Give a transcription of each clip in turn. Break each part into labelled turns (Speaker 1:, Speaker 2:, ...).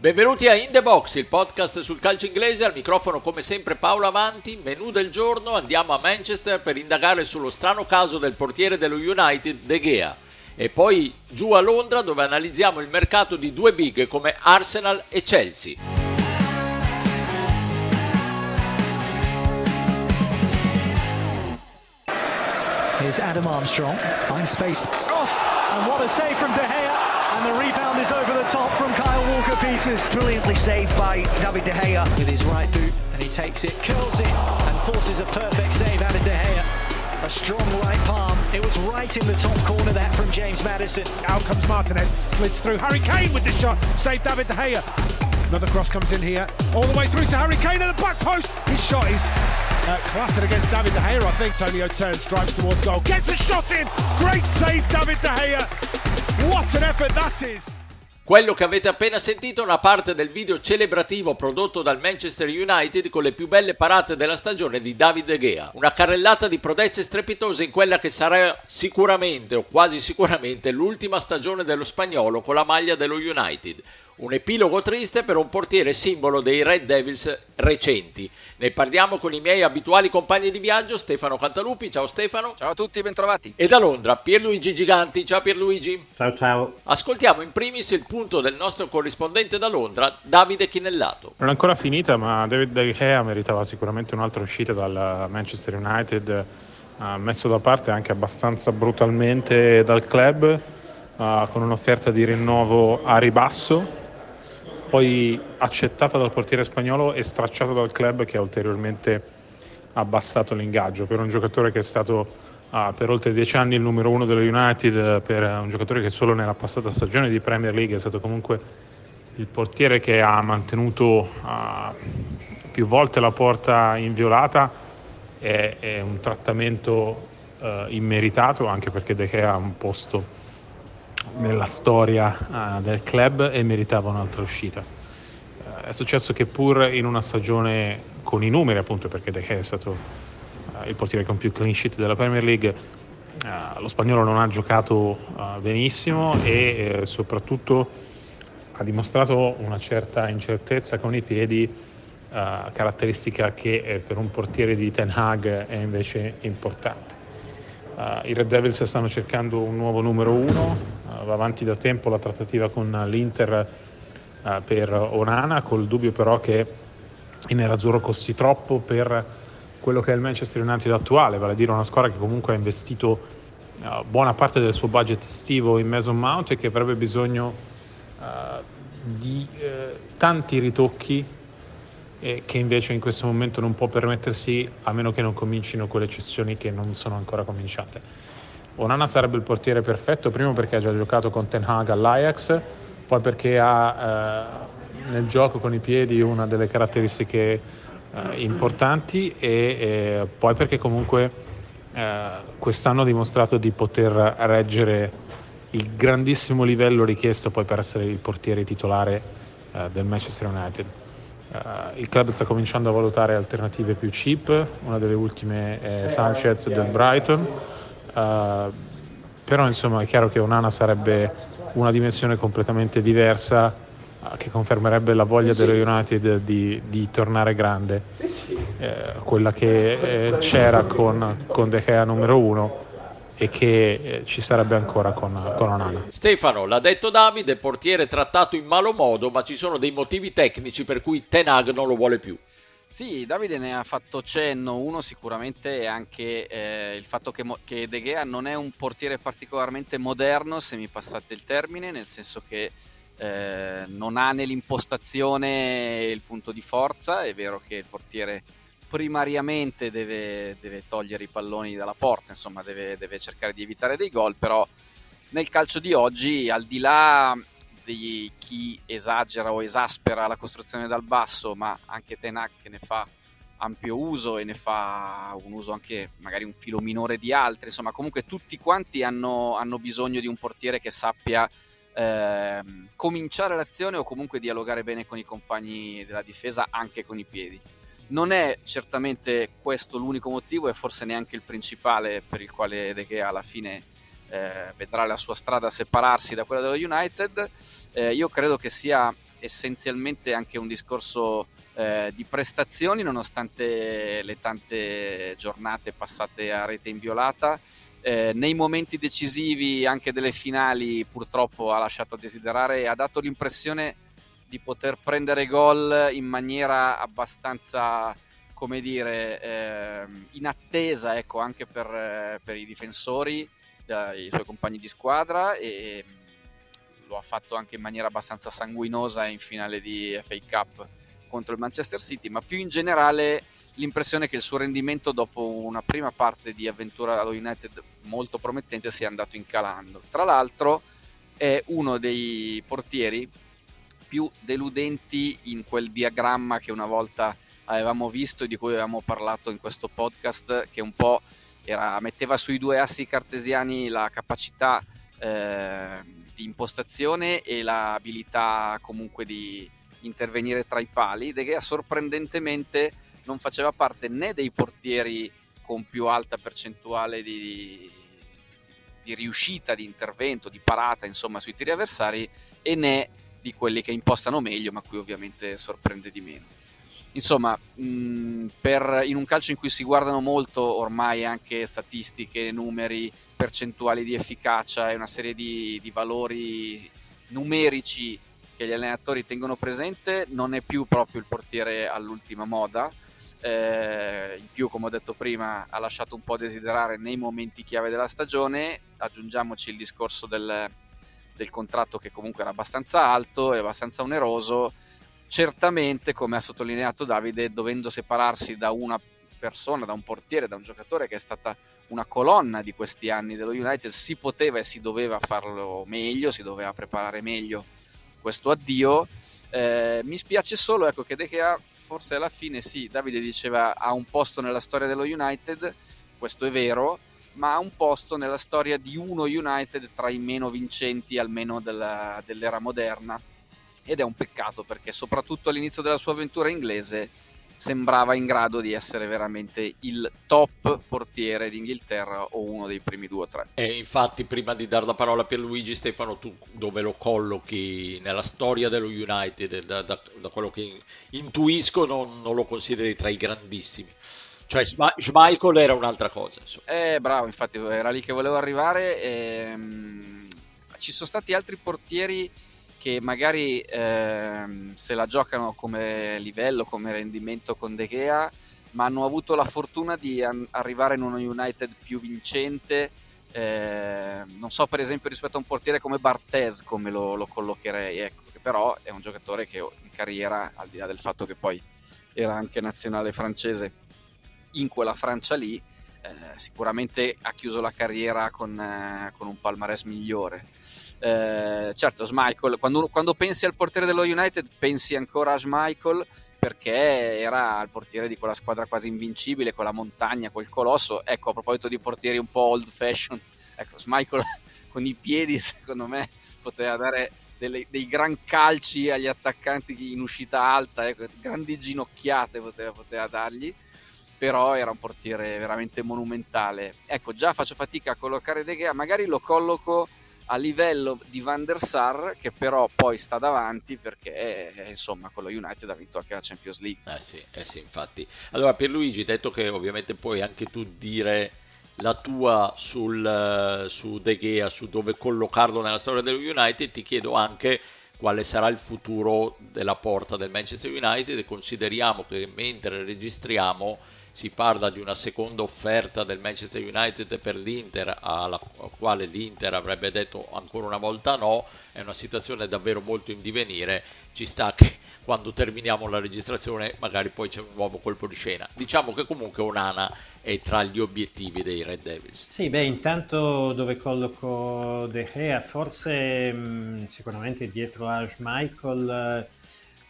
Speaker 1: Benvenuti a In The Box, il podcast sul calcio inglese, al microfono come sempre Paolo Avanti, menù del giorno, andiamo a Manchester per indagare sullo strano caso del portiere dello United, De Gea, e poi giù a Londra dove analizziamo il mercato di due big come Arsenal e Chelsea.
Speaker 2: Here's Adam Armstrong, finds space, cross, and what a save from De Gea. And is over the top from Kyle Walker-Peters.
Speaker 3: Brilliantly saved by David De Gea.
Speaker 2: With his right boot, and he takes it, curls it, and forces a perfect save out of De Gea. A strong right palm. It was right in the top corner there from James Madison.
Speaker 4: Out comes Martinez, slids through. Harry Kane with the shot, save David De Gea. Another cross comes in here, all the way through to Harry Kane at the back post. His shot is uh, clattered against David De Gea. I think Tonio turns, drives towards goal, gets a shot in. Great save, David De Gea. What an effort that is!
Speaker 1: Quello che avete appena sentito è una parte del video celebrativo prodotto dal Manchester United con le più belle parate della stagione di David De Gea. Una carrellata di prodezze strepitose in quella che sarà sicuramente o quasi sicuramente l'ultima stagione dello spagnolo con la maglia dello United. Un epilogo triste per un portiere simbolo dei Red Devils recenti. Ne parliamo con i miei abituali compagni di viaggio, Stefano Cantalupi. Ciao Stefano.
Speaker 5: Ciao a tutti, bentrovati.
Speaker 1: E da Londra, Pierluigi Giganti. Ciao Pierluigi.
Speaker 6: Ciao ciao.
Speaker 1: Ascoltiamo in primis il punto del nostro corrispondente da Londra, Davide Chinellato.
Speaker 6: Non è ancora finita, ma David De Gea meritava sicuramente un'altra uscita dal Manchester United, uh, messo da parte anche abbastanza brutalmente dal club, uh, con un'offerta di rinnovo a ribasso poi accettata dal portiere spagnolo e stracciata dal club che ha ulteriormente abbassato l'ingaggio. Per un giocatore che è stato uh, per oltre dieci anni il numero uno dello United, per un giocatore che solo nella passata stagione di Premier League è stato comunque il portiere che ha mantenuto uh, più volte la porta inviolata è, è un trattamento uh, immeritato anche perché De Gea ha un posto nella storia uh, del club e meritava un'altra uscita. Uh, è successo che pur in una stagione con i numeri, appunto perché De Gea è stato uh, il portiere con più clean sheet della Premier League, lo spagnolo non ha giocato benissimo e soprattutto ha dimostrato una certa incertezza con i piedi, caratteristica che eh, per un portiere di Ten Hag è invece importante. Uh, I Red Devils stanno cercando un nuovo numero uno, uh, va avanti da tempo la trattativa con l'Inter uh, per Onana, col dubbio però che il nerazzurro costi troppo per quello che è il Manchester United attuale, vale a dire una squadra che comunque ha investito buona parte del suo budget estivo in Mason Mount e che avrebbe bisogno di tanti ritocchi e che invece in questo momento non può permettersi a meno che non comincino quelle cessioni che non sono ancora cominciate. Onana sarebbe il portiere perfetto, primo perché ha già giocato con Ten Hag all'Ajax, poi perché ha eh, nel gioco con i piedi una delle caratteristiche eh, importanti e, e, poi perché comunque eh, quest'anno ha dimostrato di poter reggere il grandissimo livello richiesto poi per essere il portiere titolare eh, del Manchester United. Uh, il club sta cominciando a valutare alternative più cheap, una delle ultime è Sanchez del Brighton, uh, però insomma è chiaro che Onana sarebbe una dimensione completamente diversa uh, che confermerebbe la voglia dello United di, di tornare grande, eh, quella che eh, c'era con, con De Gea numero uno e che eh, ci sarebbe ancora con, con Onana.
Speaker 1: Stefano, l'ha detto Davide, portiere trattato in malo modo, ma ci sono dei motivi tecnici per cui Tenag non lo vuole più.
Speaker 5: Sì, Davide ne ha fatto cenno, uno sicuramente è anche eh, il fatto che, che, De Gea non è un portiere particolarmente moderno, se mi passate il termine, nel senso che eh, non ha nell'impostazione il punto di forza, è vero che il portiere primariamente deve, deve, togliere i palloni dalla porta, insomma deve, deve, cercare di evitare dei gol, però nel calcio di oggi, al di là di chi esagera o esaspera la costruzione dal basso, ma anche Tenac che ne fa ampio uso e ne fa un uso anche magari un filo minore di altri, insomma comunque tutti quanti hanno, hanno bisogno di un portiere che sappia eh, cominciare l'azione o comunque dialogare bene con i compagni della difesa anche con i piedi non è certamente questo l'unico motivo e forse neanche il principale per il quale De Gea alla fine eh, vedrà la sua strada separarsi da quella dello United. Eh, io credo che sia essenzialmente anche un discorso eh, di prestazioni nonostante le tante giornate passate a rete inviolata. Eh, nei momenti decisivi anche delle finali purtroppo ha lasciato a desiderare e ha dato l'impressione di poter prendere gol in maniera abbastanza come dire eh, in ecco, anche per, eh, per i difensori i suoi compagni di squadra e lo ha fatto anche in maniera abbastanza sanguinosa in finale di FA Cup contro il Manchester City, ma più in generale l'impressione che il suo rendimento dopo una prima parte di avventura allo United molto promettente sia andato incalando. Tra l'altro è uno dei portieri più deludenti in quel diagramma che una volta avevamo visto e di cui avevamo parlato in questo podcast, che un po' era, metteva sui due assi cartesiani la capacità eh, di impostazione e l'abilità comunque di intervenire tra i pali. De Gea sorprendentemente non faceva parte né dei portieri con più alta percentuale di, di riuscita di intervento, di parata insomma sui tiri avversari e né di quelli che impostano meglio ma qui ovviamente sorprende di meno insomma, mh, per, in un calcio in cui si guardano molto ormai anche statistiche, numeri, percentuali di efficacia e una serie di, di valori numerici che gli allenatori tengono presente, non è più proprio il portiere all'ultima moda. Eh, in più, come ho detto prima, ha lasciato un po' desiderare nei momenti chiave della stagione. Aggiungiamoci il discorso del, del contratto che comunque era abbastanza alto e abbastanza oneroso certamente, come ha sottolineato Davide, dovendo separarsi da una persona, da un portiere, da un giocatore che è stata una colonna di questi anni dello United, si poteva e si doveva farlo meglio, si doveva preparare meglio questo addio. Eh, mi spiace solo ecco, che De Gea forse alla fine sì, Davide diceva ha un posto nella storia dello United, questo è vero, ma ha un posto nella storia di uno United tra i meno vincenti almeno della, dell'era moderna. Ed è un peccato perché soprattutto all'inizio della sua avventura inglese sembrava in grado di essere veramente il top portiere d'Inghilterra o uno dei primi due o tre.
Speaker 1: E infatti prima di dare la parola a Pierluigi Stefano tu dove lo collochi? Nella storia dello United da, da, da quello che intuisco non, non, lo consideri tra i grandissimi cioè Schmeichel era un'altra cosa insomma.
Speaker 5: Eh bravo infatti era lì che volevo arrivare ehm, ci sono stati altri portieri che magari ehm, se la giocano come livello, come rendimento con De Gea, ma hanno avuto la fortuna di an- arrivare in uno United più vincente. Eh, non so, per esempio, rispetto a un portiere come Barthez, come lo, lo collocherei, ecco, che però è un giocatore che in carriera, al di là del fatto che poi era anche nazionale francese in quella Francia lì, eh, sicuramente ha chiuso la carriera con, eh, con un palmarès migliore eh, certo, Schmeichel, quando, quando, pensi al portiere dello United, pensi ancora a Schmeichel perché era il portiere di quella squadra quasi invincibile, con la montagna, quel colosso. Ecco, a proposito di portieri un po' old fashion, ecco, Schmeichel con i piedi, secondo me, poteva dare delle, dei gran calci agli attaccanti in uscita alta, ecco, grandi ginocchiate poteva, poteva dargli però era un portiere veramente monumentale. Ecco, già faccio fatica a collocare De Gea, magari lo colloco a livello di Van der Sar che però poi sta davanti perché eh, insomma con lo United ha vinto anche la Champions League
Speaker 1: eh sì, eh sì infatti allora Pierluigi detto che ovviamente puoi anche tu dire la tua sul, su De Gea su dove collocarlo nella storia dello United ti chiedo anche quale sarà il futuro della porta del Manchester United consideriamo che mentre registriamo si parla di una seconda offerta del Manchester United per l'Inter, alla quale l'Inter avrebbe detto ancora una volta no, è una situazione davvero molto in divenire, ci sta che quando terminiamo la registrazione magari poi c'è un nuovo colpo di scena. Diciamo che comunque Onana è tra gli obiettivi dei Red Devils.
Speaker 7: Sì, beh, intanto dove colloco De Gea, forse mh, sicuramente dietro a Schmeichel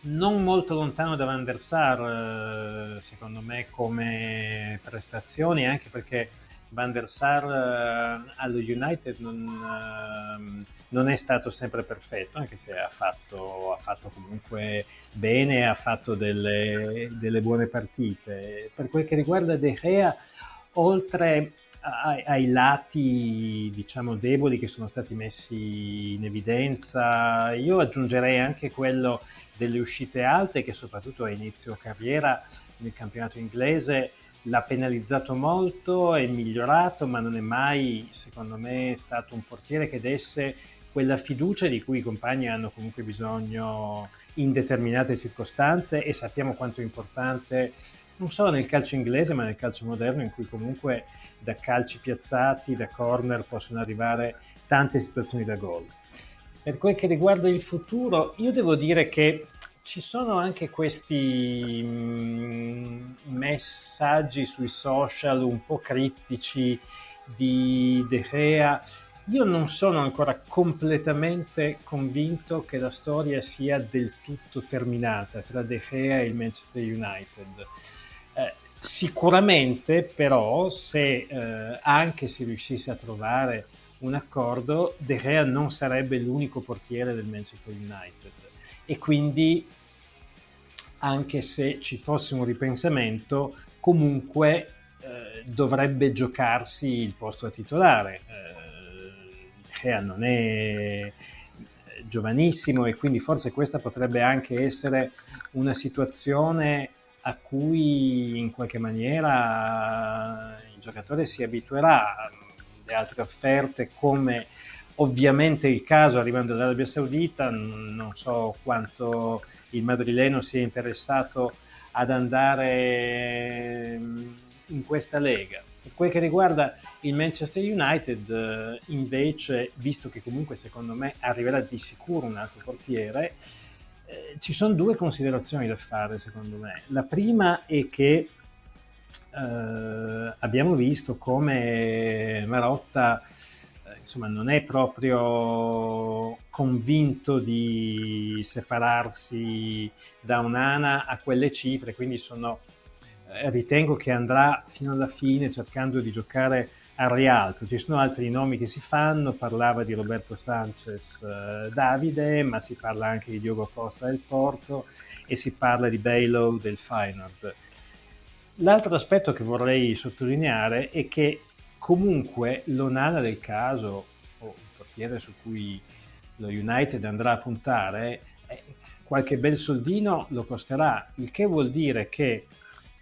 Speaker 7: non molto lontano da Van der Sar, eh, secondo me, come prestazioni, anche perché Van der Sar eh, allo United non, eh, non, è stato sempre perfetto, anche se ha fatto, ha fatto comunque bene, ha fatto delle, delle, buone partite. Per quel che riguarda De Gea, oltre ai, ai, lati diciamo deboli che sono stati messi in evidenza. Io aggiungerei anche quello delle uscite alte che soprattutto a inizio carriera nel campionato inglese l'ha penalizzato molto, è migliorato, ma non è mai, secondo me, stato un portiere che desse quella fiducia di cui i compagni hanno comunque bisogno in determinate circostanze e sappiamo quanto è importante non solo nel calcio inglese ma nel calcio moderno in cui comunque da calci piazzati, da corner possono arrivare tante situazioni da gol. Per quel che riguarda il futuro, io devo dire che ci sono anche questi mm, messaggi sui social un po' criptici di De Gea. Io non sono ancora completamente convinto che la storia sia del tutto terminata tra De Gea e il Manchester United. Eh, sicuramente però se eh, anche si riuscisse a trovare un accordo, De Gea non sarebbe l'unico portiere del Manchester United e quindi anche se ci fosse un ripensamento, comunque eh, dovrebbe giocarsi il posto a titolare. Eh, non è eh, giovanissimo e quindi forse questa potrebbe anche essere una situazione a cui in qualche maniera il giocatore si abituerà. Le altre offerte come ovviamente il caso arrivando dall'Arabia Saudita, non so quanto il madrileno si è interessato ad andare in questa lega. Per quel che riguarda il Manchester United, invece, visto che comunque secondo me arriverà di sicuro un altro portiere, eh, ci sono due considerazioni da fare secondo me. La prima è che eh, abbiamo visto come Marotta insomma, non è proprio convinto di separarsi da un'ana a quelle cifre, quindi sono, eh, ritengo che andrà fino alla fine cercando di giocare al rialzo. Ci sono altri nomi che si fanno, parlava di Roberto Sanchez eh, Davide, ma si parla anche di Diogo Costa del Porto e si parla di Bailow del Feyenoord. L'altro aspetto che vorrei sottolineare è che Comunque l'Onana del caso, o il portiere su cui lo United andrà a puntare, qualche bel soldino lo costerà, il che vuol dire che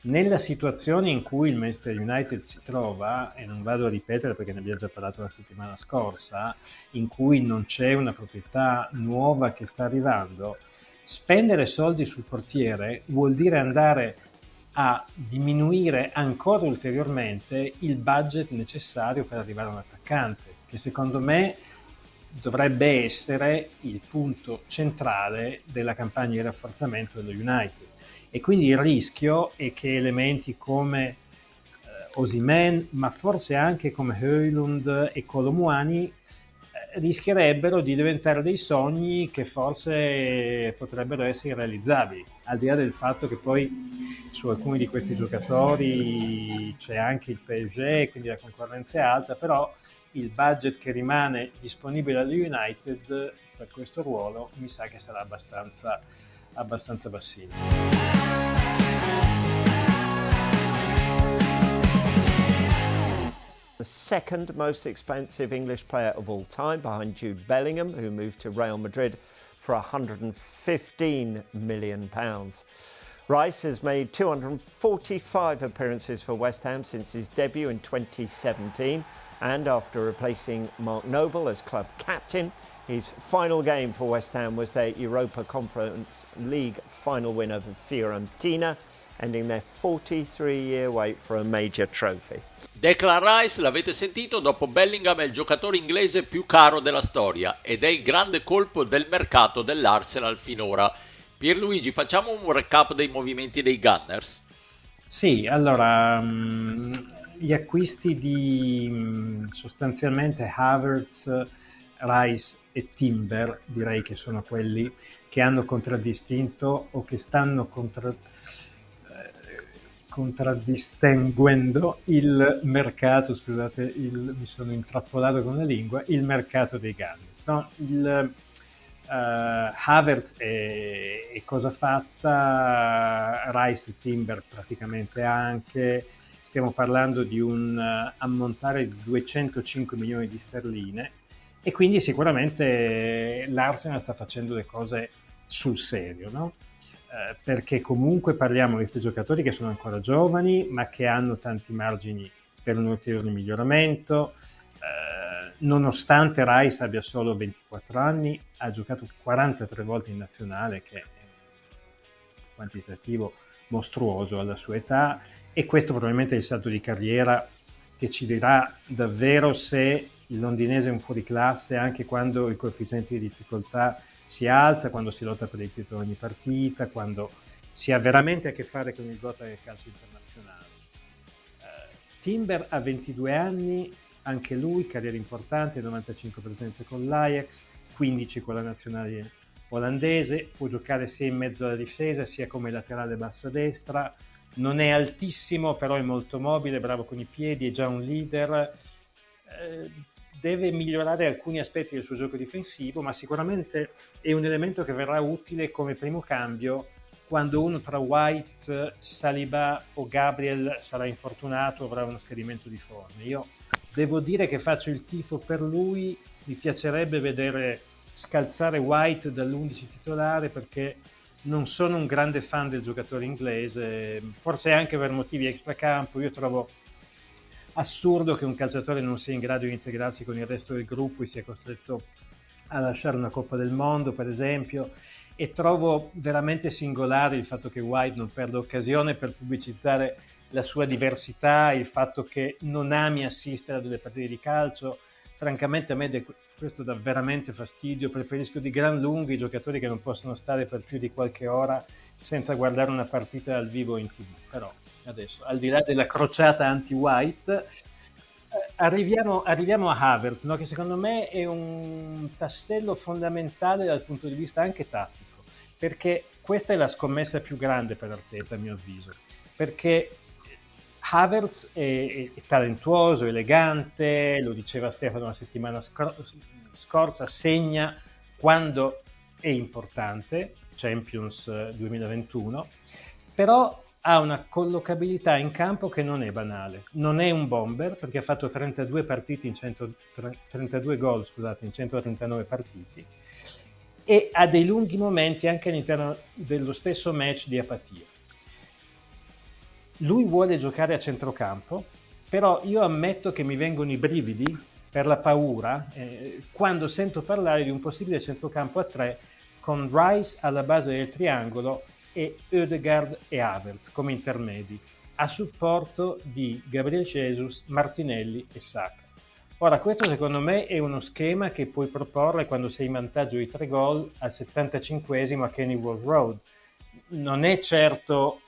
Speaker 7: nella situazione in cui il Manchester United si trova, e non vado a ripetere perché ne abbiamo già parlato la settimana scorsa, in cui non c'è una proprietà nuova che sta arrivando, spendere soldi sul portiere vuol dire andare a diminuire ancora ulteriormente il budget necessario per arrivare a un attaccante, che secondo me dovrebbe essere il punto centrale della campagna di rafforzamento dello United. E quindi il rischio è che elementi come eh, Osimen, ma forse anche come Höylund e Colomuani rischierebbero di diventare dei sogni che forse potrebbero essere realizzabili, al di là del fatto che poi su alcuni di questi giocatori c'è anche il PSG, quindi la concorrenza è alta, però il budget che rimane disponibile allo United per questo ruolo mi sa che sarà abbastanza, abbastanza bassino.
Speaker 8: the second most expensive English player of all time, behind Jude Bellingham, who moved to Real Madrid for 115 million pounds. Rice has made 245 appearances for West Ham since his debut in 2017, and after replacing Mark Noble as club captain, his final game for West Ham was their Europa Conference League final win over Fiorentina ending their 43-year wait for a major trophy.
Speaker 1: Declan Rice, l'avete sentito, dopo Bellingham è il giocatore inglese più caro della storia ed è il grande colpo del mercato dell'Arsenal finora. Pierluigi, facciamo un recap dei movimenti dei Gunners?
Speaker 7: Sì, allora, mm, gli acquisti di mm, sostanzialmente Havertz, Rice e Timber, direi che sono quelli che hanno contraddistinto o che stanno contraddistinto contraddistinguendo il mercato, scusate, il, mi sono intrappolato con la lingua, il mercato dei Gunners. No? Il, uh, Havertz è, è, cosa fatta, Rice e Timber praticamente anche, stiamo parlando di un uh, ammontare di 205 milioni di sterline e quindi sicuramente l'Arsenal sta facendo le cose sul serio, no? eh, perché comunque parliamo di questi giocatori che sono ancora giovani ma che hanno tanti margini per un ulteriore miglioramento. Eh, nonostante Rice abbia solo 24 anni, ha giocato 43 volte in nazionale, che è un quantitativo mostruoso alla sua età, e questo probabilmente è il salto di carriera che ci dirà davvero se il londinese è un fuori classe anche quando il coefficiente di difficoltà si alza, quando si lotta per il titolo ogni partita, quando si ha veramente a che fare con il gota del calcio internazionale. Uh, Timber ha 22 anni, anche lui, carriera importante, 95 presenze con l'Ajax, 15 con la nazionale olandese, può giocare sia in mezzo alla difesa sia come laterale basso destra, non è altissimo però è molto mobile, bravo con i piedi, è già un leader, eh, deve migliorare alcuni aspetti del suo gioco difensivo, ma sicuramente è un elemento che verrà utile come primo cambio quando uno tra White, Saliba o Gabriel sarà infortunato o avrà uno scadimento di forme. Io devo dire che faccio il tifo per lui, mi piacerebbe vedere scalzare White dall'11 titolare perché non sono un grande fan del giocatore inglese, forse anche per motivi extracampo, io trovo assurdo che un calciatore non sia in grado di integrarsi con il resto del gruppo e sia costretto a lasciare una Coppa del Mondo, per esempio, e trovo veramente singolare il fatto che White non perda occasione per pubblicizzare la sua diversità, il fatto che non ami assistere a delle partite di calcio. Francamente a me questo dà veramente fastidio, preferisco di gran lunga i giocatori che non possono stare per più di qualche ora senza guardare una partita dal vivo in tv, però adesso, al di là della crociata anti-white, eh, arriviamo, arriviamo, a Havertz, no? che secondo me è un tassello fondamentale dal punto di vista anche tattico, perché questa è la scommessa più grande per Arteta, a mio avviso, perché Havertz è, è talentuoso, elegante, lo diceva Stefano la settimana scorsa, segna quando è importante, Champions 2021, eh, però ha una collocabilità in campo che non è banale. Non è un bomber perché ha fatto 32 partite in 100, 32 gol scusate, in 139 partiti e ha dei lunghi momenti anche all'interno dello stesso match di apatia. Lui vuole giocare a centrocampo, però io ammetto che mi vengono i brividi per la paura eh, quando sento parlare di un possibile centrocampo a tre con Rice alla base del triangolo e Ödegaard e Havertz come intermedi, a supporto di Gabriel Jesus, Martinelli e Saka. Ora, questo secondo me è uno schema che puoi proporre quando sei in vantaggio di tre gol al 75esimo a Kennywood Road. Non è certo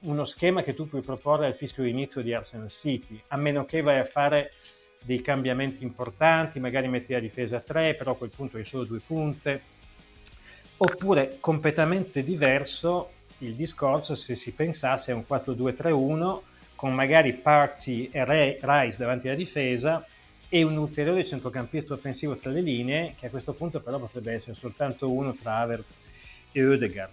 Speaker 7: uno schema che tu puoi proporre al fischio di inizio di Arsenal City, a meno che vai a fare dei cambiamenti importanti, magari metti la difesa a tre, però a quel punto hai solo due punte Oppure completamente diverso il discorso se si pensasse a un 4-2-3-1 con magari Party e Rice davanti alla difesa e un ulteriore centrocampista offensivo tra le linee, che a questo punto però potrebbe essere soltanto uno tra Havertz e Oedegaard.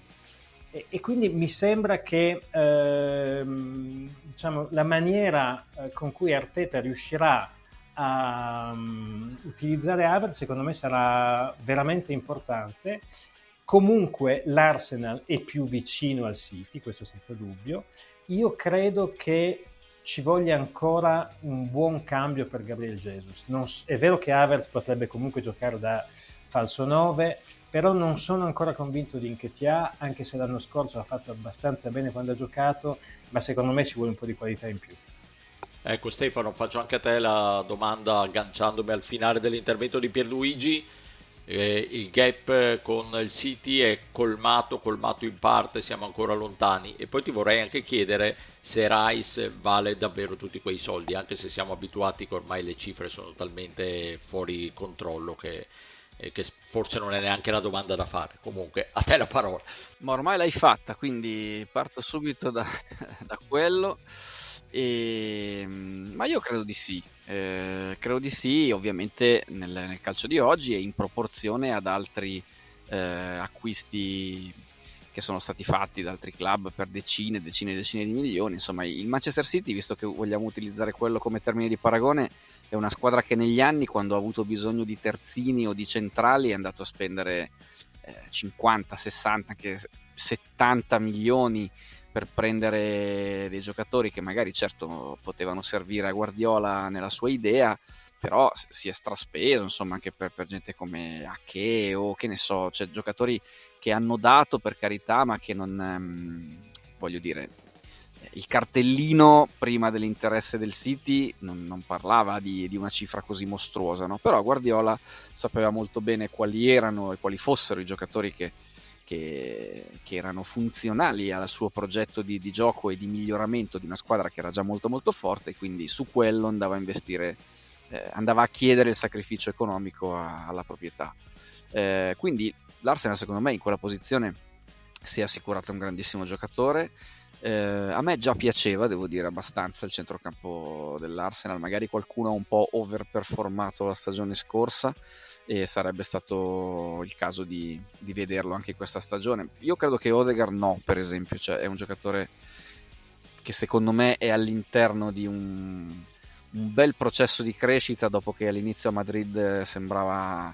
Speaker 7: E, quindi mi sembra che ehm, diciamo, la maniera eh, con cui Arteta riuscirà a um, utilizzare Havertz secondo me sarà veramente importante Comunque l'Arsenal è più vicino al City, questo senza dubbio. Io credo che ci voglia ancora un buon cambio per Gabriel Jesus. Non, è vero che Havertz potrebbe comunque giocare da falso 9, però non sono ancora convinto di Inchetia, anche se l'anno scorso ha fatto abbastanza bene quando ha giocato, ma secondo me ci vuole un po' di qualità in più.
Speaker 1: Ecco Stefano, faccio anche a te la domanda agganciandomi al finale dell'intervento di Pierluigi eh, il gap con il City è colmato, colmato in parte, siamo ancora lontani e poi ti vorrei anche chiedere se Rice vale davvero tutti quei soldi, anche se siamo abituati che ormai le cifre sono talmente fuori controllo che, eh, che forse non è neanche una domanda da fare. Comunque, a te la parola.
Speaker 5: Ma ormai l'hai fatta, quindi parto subito da, da quello. E, ehm, ma io credo di sì, eh, credo di sì, ovviamente nel, nel, calcio di oggi e in proporzione ad altri eh, acquisti che sono stati fatti da altri club per decine, decine e decine di milioni. Insomma, il Manchester City, visto che vogliamo utilizzare quello come termine di paragone, è una squadra che negli anni, quando ha avuto bisogno di terzini o di centrali, è andato a spendere eh, 50, 60, anche 70 milioni per prendere dei giocatori che magari certo potevano servire a Guardiola nella sua idea, però si è straspeso insomma anche per, per gente come Ake o che ne so, cioè giocatori che hanno dato per carità ma che non ehm, voglio dire il cartellino prima dell'interesse del City non, non parlava di, di, una cifra così mostruosa, no? però Guardiola sapeva molto bene quali erano e quali fossero i giocatori che, che, che erano funzionali al suo progetto di, di, gioco e di miglioramento di una squadra che era già molto molto forte quindi su quello andava a investire, eh, andava a chiedere il sacrificio economico a, alla proprietà. Eh, quindi l'Arsenal secondo me in quella posizione si è assicurato un grandissimo giocatore eh, a me già piaceva, devo dire, abbastanza il centrocampo dell'Arsenal, magari qualcuno ha un po' overperformato la stagione scorsa e sarebbe stato il caso di, di vederlo anche questa stagione. Io credo che Odegaard no, per esempio, cioè è un giocatore che secondo me è all'interno di un, un bel processo di crescita dopo che all'inizio a Madrid sembrava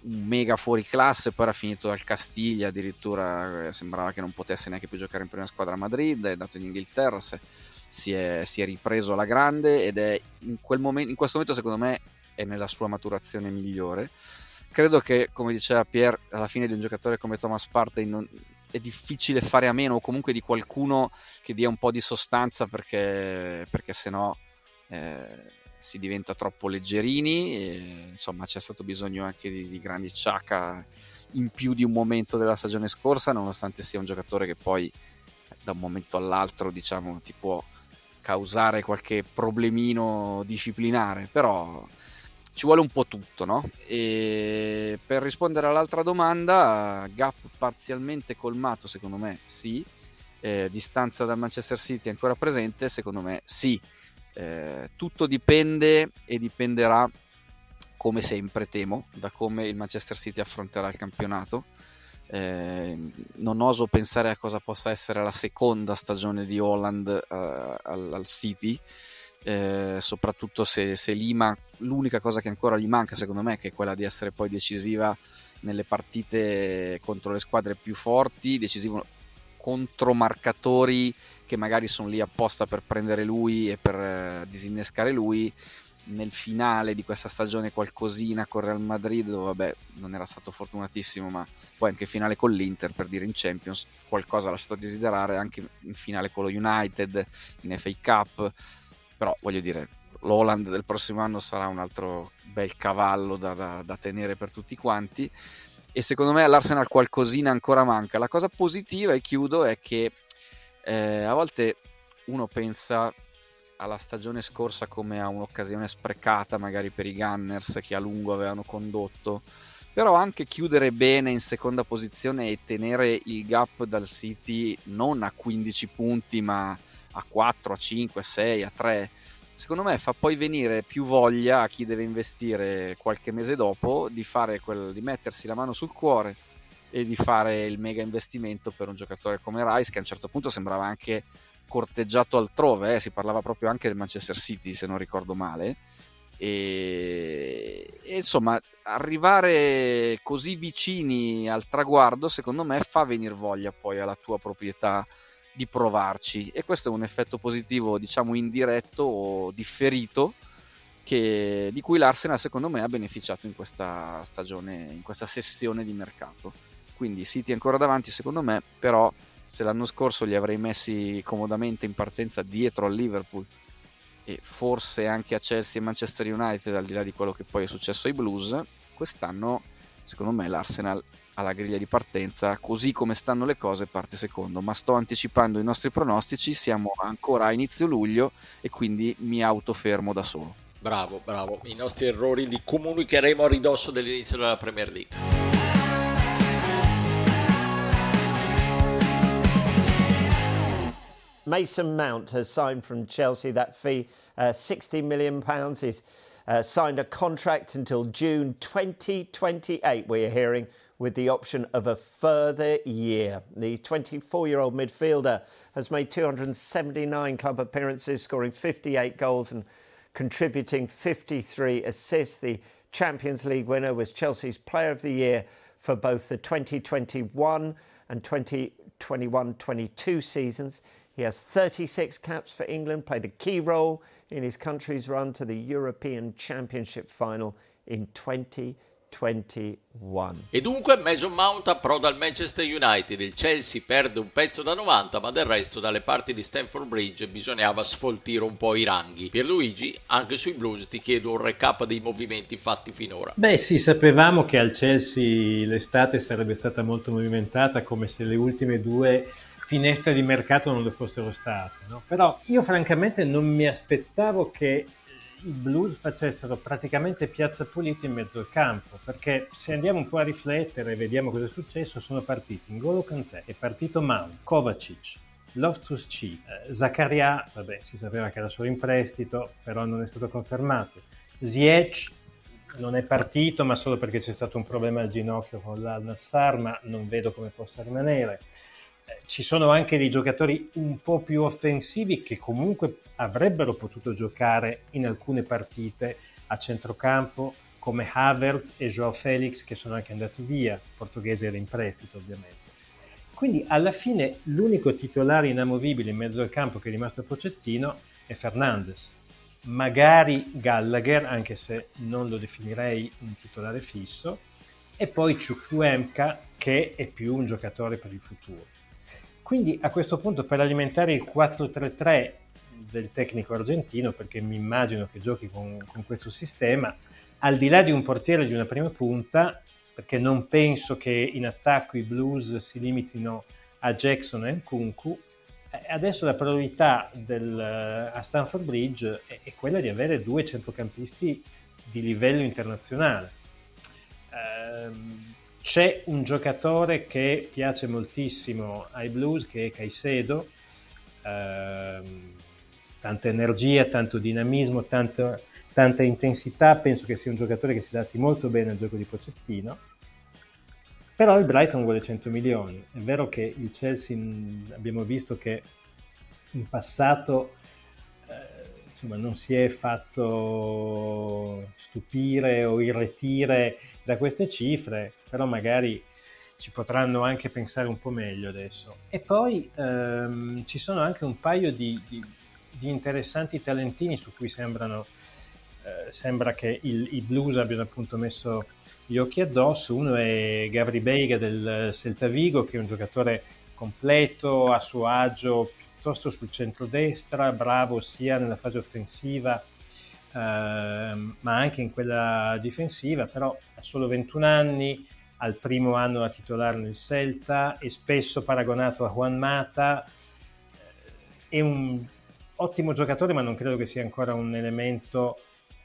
Speaker 5: un mega fuori classe, poi era finito al Castiglia, addirittura eh, sembrava che non potesse neanche più giocare in prima squadra a Madrid, è andato in Inghilterra, si è, si è ripreso alla grande ed è in, momento, in questo momento secondo me è nella sua maturazione migliore. Credo che, come diceva Pierre, alla fine di un giocatore come Thomas Partey non, è difficile fare a meno o comunque di qualcuno che dia un po' di sostanza perché, perché se no... Eh, si diventa troppo leggerini, e, insomma c'è stato bisogno anche di, di grandi Chaka in più di un momento della stagione scorsa, nonostante sia un giocatore che poi da un momento all'altro diciamo ti può causare qualche problemino disciplinare, però ci vuole un po' tutto, no? E per rispondere all'altra domanda, gap parzialmente colmato secondo me sì, eh, distanza dal Manchester City ancora presente secondo me sì, eh, tutto dipende e dipenderà, come sempre temo, da come il Manchester City affronterà il campionato. Eh, non oso pensare a cosa possa essere la seconda stagione di Holland eh, al, al, City, eh, soprattutto se, se, Lima, l'unica cosa che ancora gli manca secondo me è quella di essere poi decisiva nelle partite contro le squadre più forti, decisivo contro marcatori che magari sono lì apposta per prendere lui e per eh, disinnescare lui. Nel finale di questa stagione qualcosina con Real Madrid, dove vabbè non era stato fortunatissimo, ma poi anche finale con l'Inter per dire in Champions, qualcosa ha lasciato a desiderare, anche in finale con lo United, in FA Cup, però voglio dire, l'Holland del prossimo anno sarà un altro bel cavallo da, da, da tenere per tutti quanti e secondo me all'Arsenal qualcosina ancora manca. La cosa positiva, e chiudo, è che eh, a volte uno pensa alla stagione scorsa come a un'occasione sprecata, magari per i Gunners che a lungo avevano condotto, però anche chiudere bene in seconda posizione e tenere il gap dal City non a 15 punti ma a 4, a 5, a 6, a 3, secondo me fa poi venire più voglia a chi deve investire qualche mese dopo di, quel, di mettersi la mano sul cuore e di fare il mega investimento per un giocatore come Rice che a un certo punto sembrava anche corteggiato altrove, eh? si parlava proprio anche del Manchester City se non ricordo male e, e, insomma arrivare così vicini al traguardo secondo me fa venire voglia poi alla tua proprietà di provarci. E questo è un effetto positivo diciamo indiretto o differito che, di cui l'Arsenal secondo me ha beneficiato in questa stagione, in questa sessione di mercato. Quindi City ancora davanti secondo me, però se l'anno scorso li avrei messi comodamente in partenza dietro al Liverpool e forse anche a Chelsea e Manchester United al di là di quello che poi è successo ai Blues, quest'anno secondo me l'Arsenal alla griglia di partenza, così come stanno le cose, parte secondo. Ma sto anticipando i nostri pronostici, siamo ancora a inizio luglio e quindi mi autofermo da solo.
Speaker 1: Bravo, bravo. I nostri errori li comunicheremo a ridosso dell'inizio della Premier League.
Speaker 8: Mason Mount has signed from Chelsea. That fee, uh, 60 million pounds, is uh, signed a contract until June 2028, we're hearing, with the option of a further year. The 24 year old midfielder has made 279 club appearances, scoring 58 goals and contributing 53 assists. The Champions League winner was Chelsea's Player of the Year for both the 2021 and 2021 22 seasons. He has 36 caps for England, played a key role in his country's run to the European Championship final in 2021.
Speaker 1: E dunque Mason Mount approda al Manchester United, il Chelsea perde un pezzo da 90 ma del resto dalle parti di Stamford Bridge bisognava sfoltire un po' i ranghi. Pierluigi, anche sui Blues ti chiedo un recap dei movimenti fatti finora.
Speaker 7: Beh sì, sapevamo che al Chelsea l'estate sarebbe stata molto movimentata come se le ultime due finestre di mercato non lo fossero state. No? Però io francamente non mi aspettavo che i Blues facessero praticamente piazza pulita in mezzo al campo, perché se andiamo un po' a riflettere e vediamo cosa è successo, sono partiti Ngolo Kanté, è partito Mount, Kovacic, Loftus C, eh, Zaccaria, vabbè si sapeva che era solo in prestito, però non è stato confermato, Ziyech non è partito ma solo perché c'è stato un problema al ginocchio con l'Al-Nassar, ma non vedo come possa rimanere ci sono anche dei giocatori un po' più offensivi che comunque avrebbero potuto giocare in alcune partite a centrocampo come Havertz e Joao Felix che sono anche andati via, portoghese era in prestito ovviamente. Quindi alla fine l'unico titolare inamovibile in mezzo al campo che è rimasto a Pocettino è Fernandes. Magari Gallagher, anche se non lo definirei un titolare fisso, e poi Chukwuemka che è più un giocatore per il futuro. Quindi a questo punto per alimentare il 4-3-3 del tecnico argentino, perché mi immagino che giochi con, con, questo sistema, al di là di un portiere di una prima punta, perché non penso che in attacco i Blues si limitino a Jackson e Nkunku, eh, adesso la priorità del, a Stanford Bridge è, è, quella di avere due centrocampisti di livello internazionale. Um, c'è un giocatore che piace moltissimo ai Blues che è Caicedo, ehm, tanta energia, tanto dinamismo, tanto, tanta intensità, penso che sia un giocatore che si adatti molto bene al gioco di Pocettino. Però il Brighton vuole 100 milioni. È vero che il Chelsea abbiamo visto che in passato eh, insomma, non si è fatto stupire o irretire da queste cifre, però magari ci potranno anche pensare un po' meglio adesso. E poi ehm, ci sono anche un paio di, di, di interessanti talentini su cui sembrano, eh, sembra che il, i Blues abbiano appunto messo gli occhi addosso. Uno è Gavri Beiga del Celta Vigo, che è un giocatore completo, a suo agio, piuttosto sul centro-destra, bravo sia nella fase offensiva ma anche in quella difensiva, però ha solo 21 anni, al primo anno a titolare nel Celta, è spesso paragonato a Juan Mata, eh, è un ottimo giocatore, ma non credo che sia ancora un elemento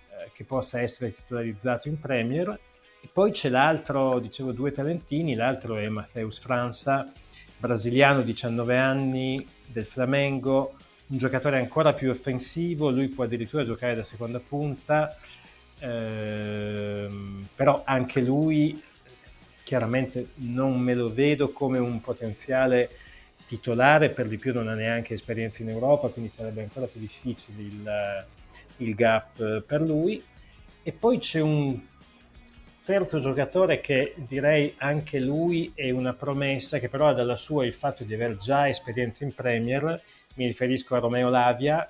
Speaker 7: eh, che possa essere titolarizzato in Premier. E poi c'è l'altro, dicevo due talentini, l'altro è Mateus Franza, brasiliano, 19 anni, del Flamengo, un giocatore ancora più offensivo, lui può addirittura giocare da seconda punta, ehm, però anche lui chiaramente non me lo vedo come un potenziale titolare, per di più non ha neanche esperienza in Europa, quindi sarebbe ancora più difficile il, il gap per lui. E poi c'è un terzo giocatore che direi anche lui è una promessa, che però ha dalla sua il fatto di aver già esperienza in Premier, mi riferisco a Romeo Lavia,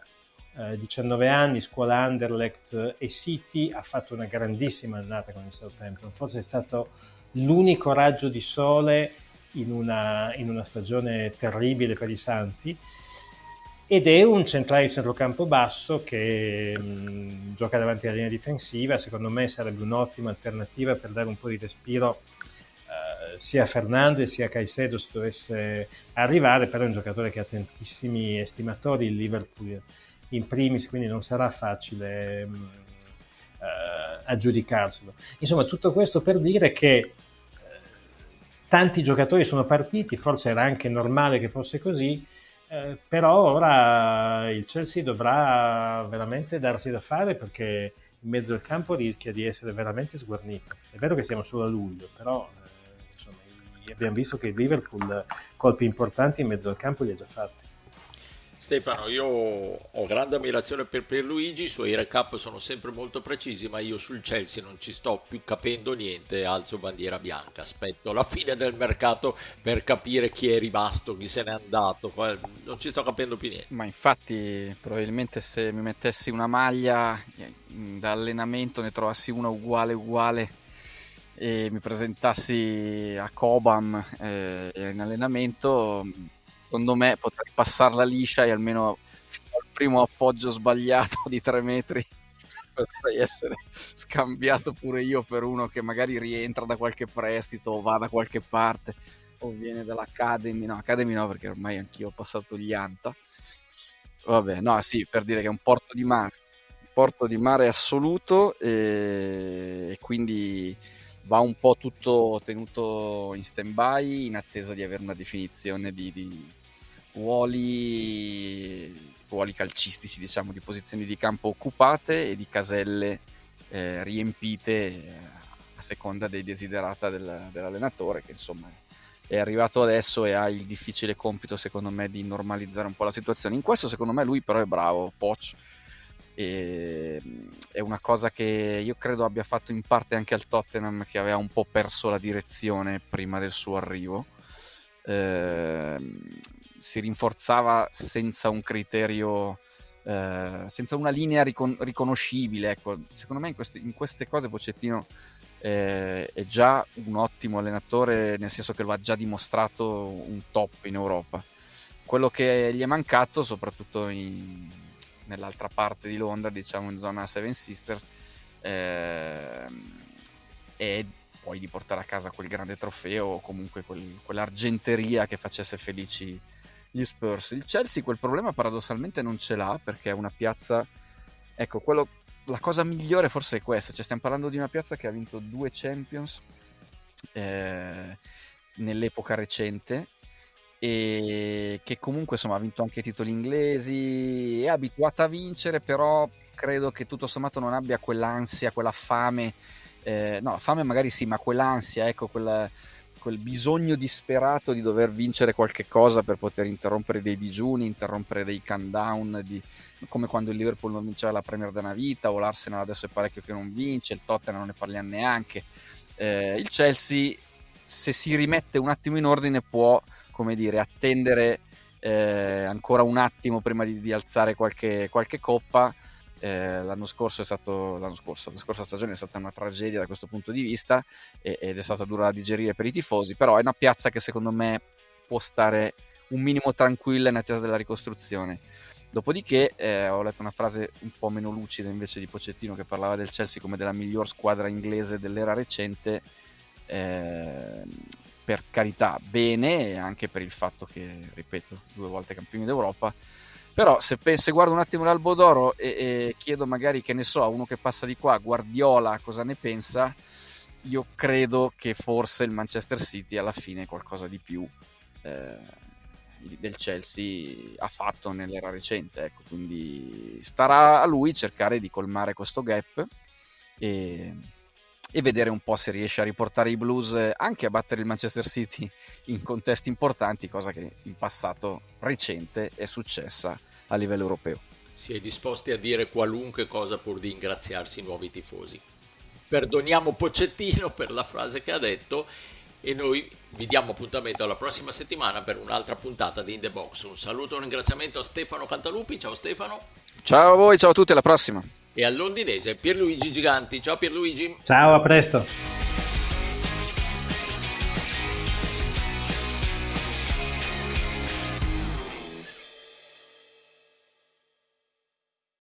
Speaker 7: eh, 19 anni, scuola Anderlecht e City, ha fatto una grandissima annata con il Southampton, forse è stato l'unico raggio di sole in una, in una stagione terribile per i Santi. Ed è un centrale di centrocampo basso che mh, mm, gioca davanti alla linea difensiva, secondo me sarebbe un'ottima alternativa per dare un po' di respiro sia Fernandez sia Caicedo se dovesse arrivare, però è un giocatore che ha tantissimi estimatori, il Liverpool in primis, quindi non sarà facile mh, uh, aggiudicarselo. Insomma, tutto questo per dire che uh, tanti giocatori sono partiti, forse era anche normale che fosse così, uh, però ora il Chelsea dovrà veramente darsi da fare perché in mezzo al campo rischia di essere veramente sguarnito. È vero che siamo solo a luglio, però eh, abbiamo visto che il Liverpool colpi importanti in mezzo al campo li ha già fatti.
Speaker 1: Stefano, io ho grande ammirazione per Pierluigi, i suoi recap sono sempre molto precisi, ma io sul Chelsea non ci sto più capendo niente, alzo bandiera bianca, aspetto la fine del mercato per capire chi è rimasto, chi se n'è andato, non ci sto capendo più niente.
Speaker 5: Ma infatti probabilmente se mi mettessi una maglia eh, da allenamento ne trovassi una uguale uguale e mi presentassi a Cobham eh, in allenamento secondo me potrei passarla liscia e almeno fino al primo appoggio sbagliato di tre metri potrei essere scambiato pure io per uno che magari rientra da qualche prestito o va da qualche parte o viene dall'Academy, no, Academy no perché ormai anch'io ho passato gli Anta. Vabbè, no, sì, per dire che è un porto di mare, porto di mare assoluto e, e quindi va un po' tutto tenuto in stand by in attesa di avere una definizione di, di ruoli, ruoli calcistici, diciamo, di posizioni di campo occupate e di caselle eh, riempite eh, a seconda dei desiderata del, dell'allenatore, che insomma è arrivato adesso e ha il difficile compito, secondo me, di normalizzare un po' la situazione. In questo, secondo me, lui però è bravo, Poch. E, è una cosa che io credo abbia fatto in parte anche al Tottenham che aveva un po' perso la direzione prima del suo arrivo eh, si rinforzava senza un criterio, eh, senza una linea ricon- riconoscibile. Ecco, secondo me in queste, in queste cose Pocettino eh, è già un ottimo allenatore, nel senso che lo ha già dimostrato un top in Europa. Quello che gli è mancato, soprattutto in, nell'altra parte di Londra, diciamo in zona Seven Sisters, eh, è poi di portare a casa quel grande trofeo o comunque quel, quell'argenteria che facesse felici gli Spurs. Il Chelsea quel problema paradossalmente non ce l'ha perché è una piazza... Ecco, quello, la cosa migliore forse è questa, cioè stiamo parlando di una piazza che ha vinto due Champions eh, nell'epoca recente e che comunque insomma ha vinto anche titoli inglesi, è abituata a vincere, però credo che tutto sommato non abbia quell'ansia, quella fame, eh, no, fame magari sì, ma quell'ansia, ecco, quella quel bisogno disperato di dover vincere qualche cosa per poter interrompere dei digiuni, interrompere dei countdown, di, come quando il Liverpool non vinceva la Premier da una vita, o l'Arsenal adesso è parecchio che non vince, il Tottenham non ne parliamo neanche. Eh, il Chelsea, se si rimette un attimo in ordine, può, come dire, attendere eh, ancora un attimo prima di, di alzare qualche, qualche coppa eh, l'anno scorso è stato l'anno scorso, la scorsa stagione è stata una tragedia da questo punto di vista e, ed è stata dura da digerire per i tifosi, però è una piazza che secondo me può stare un minimo tranquilla in attesa della ricostruzione. Dopodiché eh, ho letto una frase un po' meno lucida invece di Pocettino che parlava del Chelsea come della miglior squadra inglese dell'era recente. Eh, per carità, bene, anche per il fatto che, ripeto, due volte campioni d'Europa, però se, se guardo un attimo l'albo d'oro e, e, chiedo magari, che ne so, a uno che passa di qua, Guardiola, cosa ne pensa, io credo che forse il Manchester City alla fine qualcosa di più eh, del Chelsea ha fatto nell'era recente. Ecco, quindi starà a lui cercare di colmare questo gap e, e vedere un po' se riesce a riportare i Blues anche a battere il Manchester City in contesti importanti, cosa che in passato recente è successa a livello europeo.
Speaker 1: Si è disposti a dire qualunque cosa pur di ingraziarsi i nuovi tifosi. Perdoniamo Pocettino per la frase che ha detto e noi vi diamo appuntamento alla prossima settimana per un'altra puntata di In The Box. Un saluto e un ringraziamento a Stefano Cantalupi. Ciao Stefano.
Speaker 5: Ciao a voi, ciao a tutti, alla prossima
Speaker 1: e al londinese Pierluigi Giganti. Ciao Pierluigi.
Speaker 7: Ciao, a presto.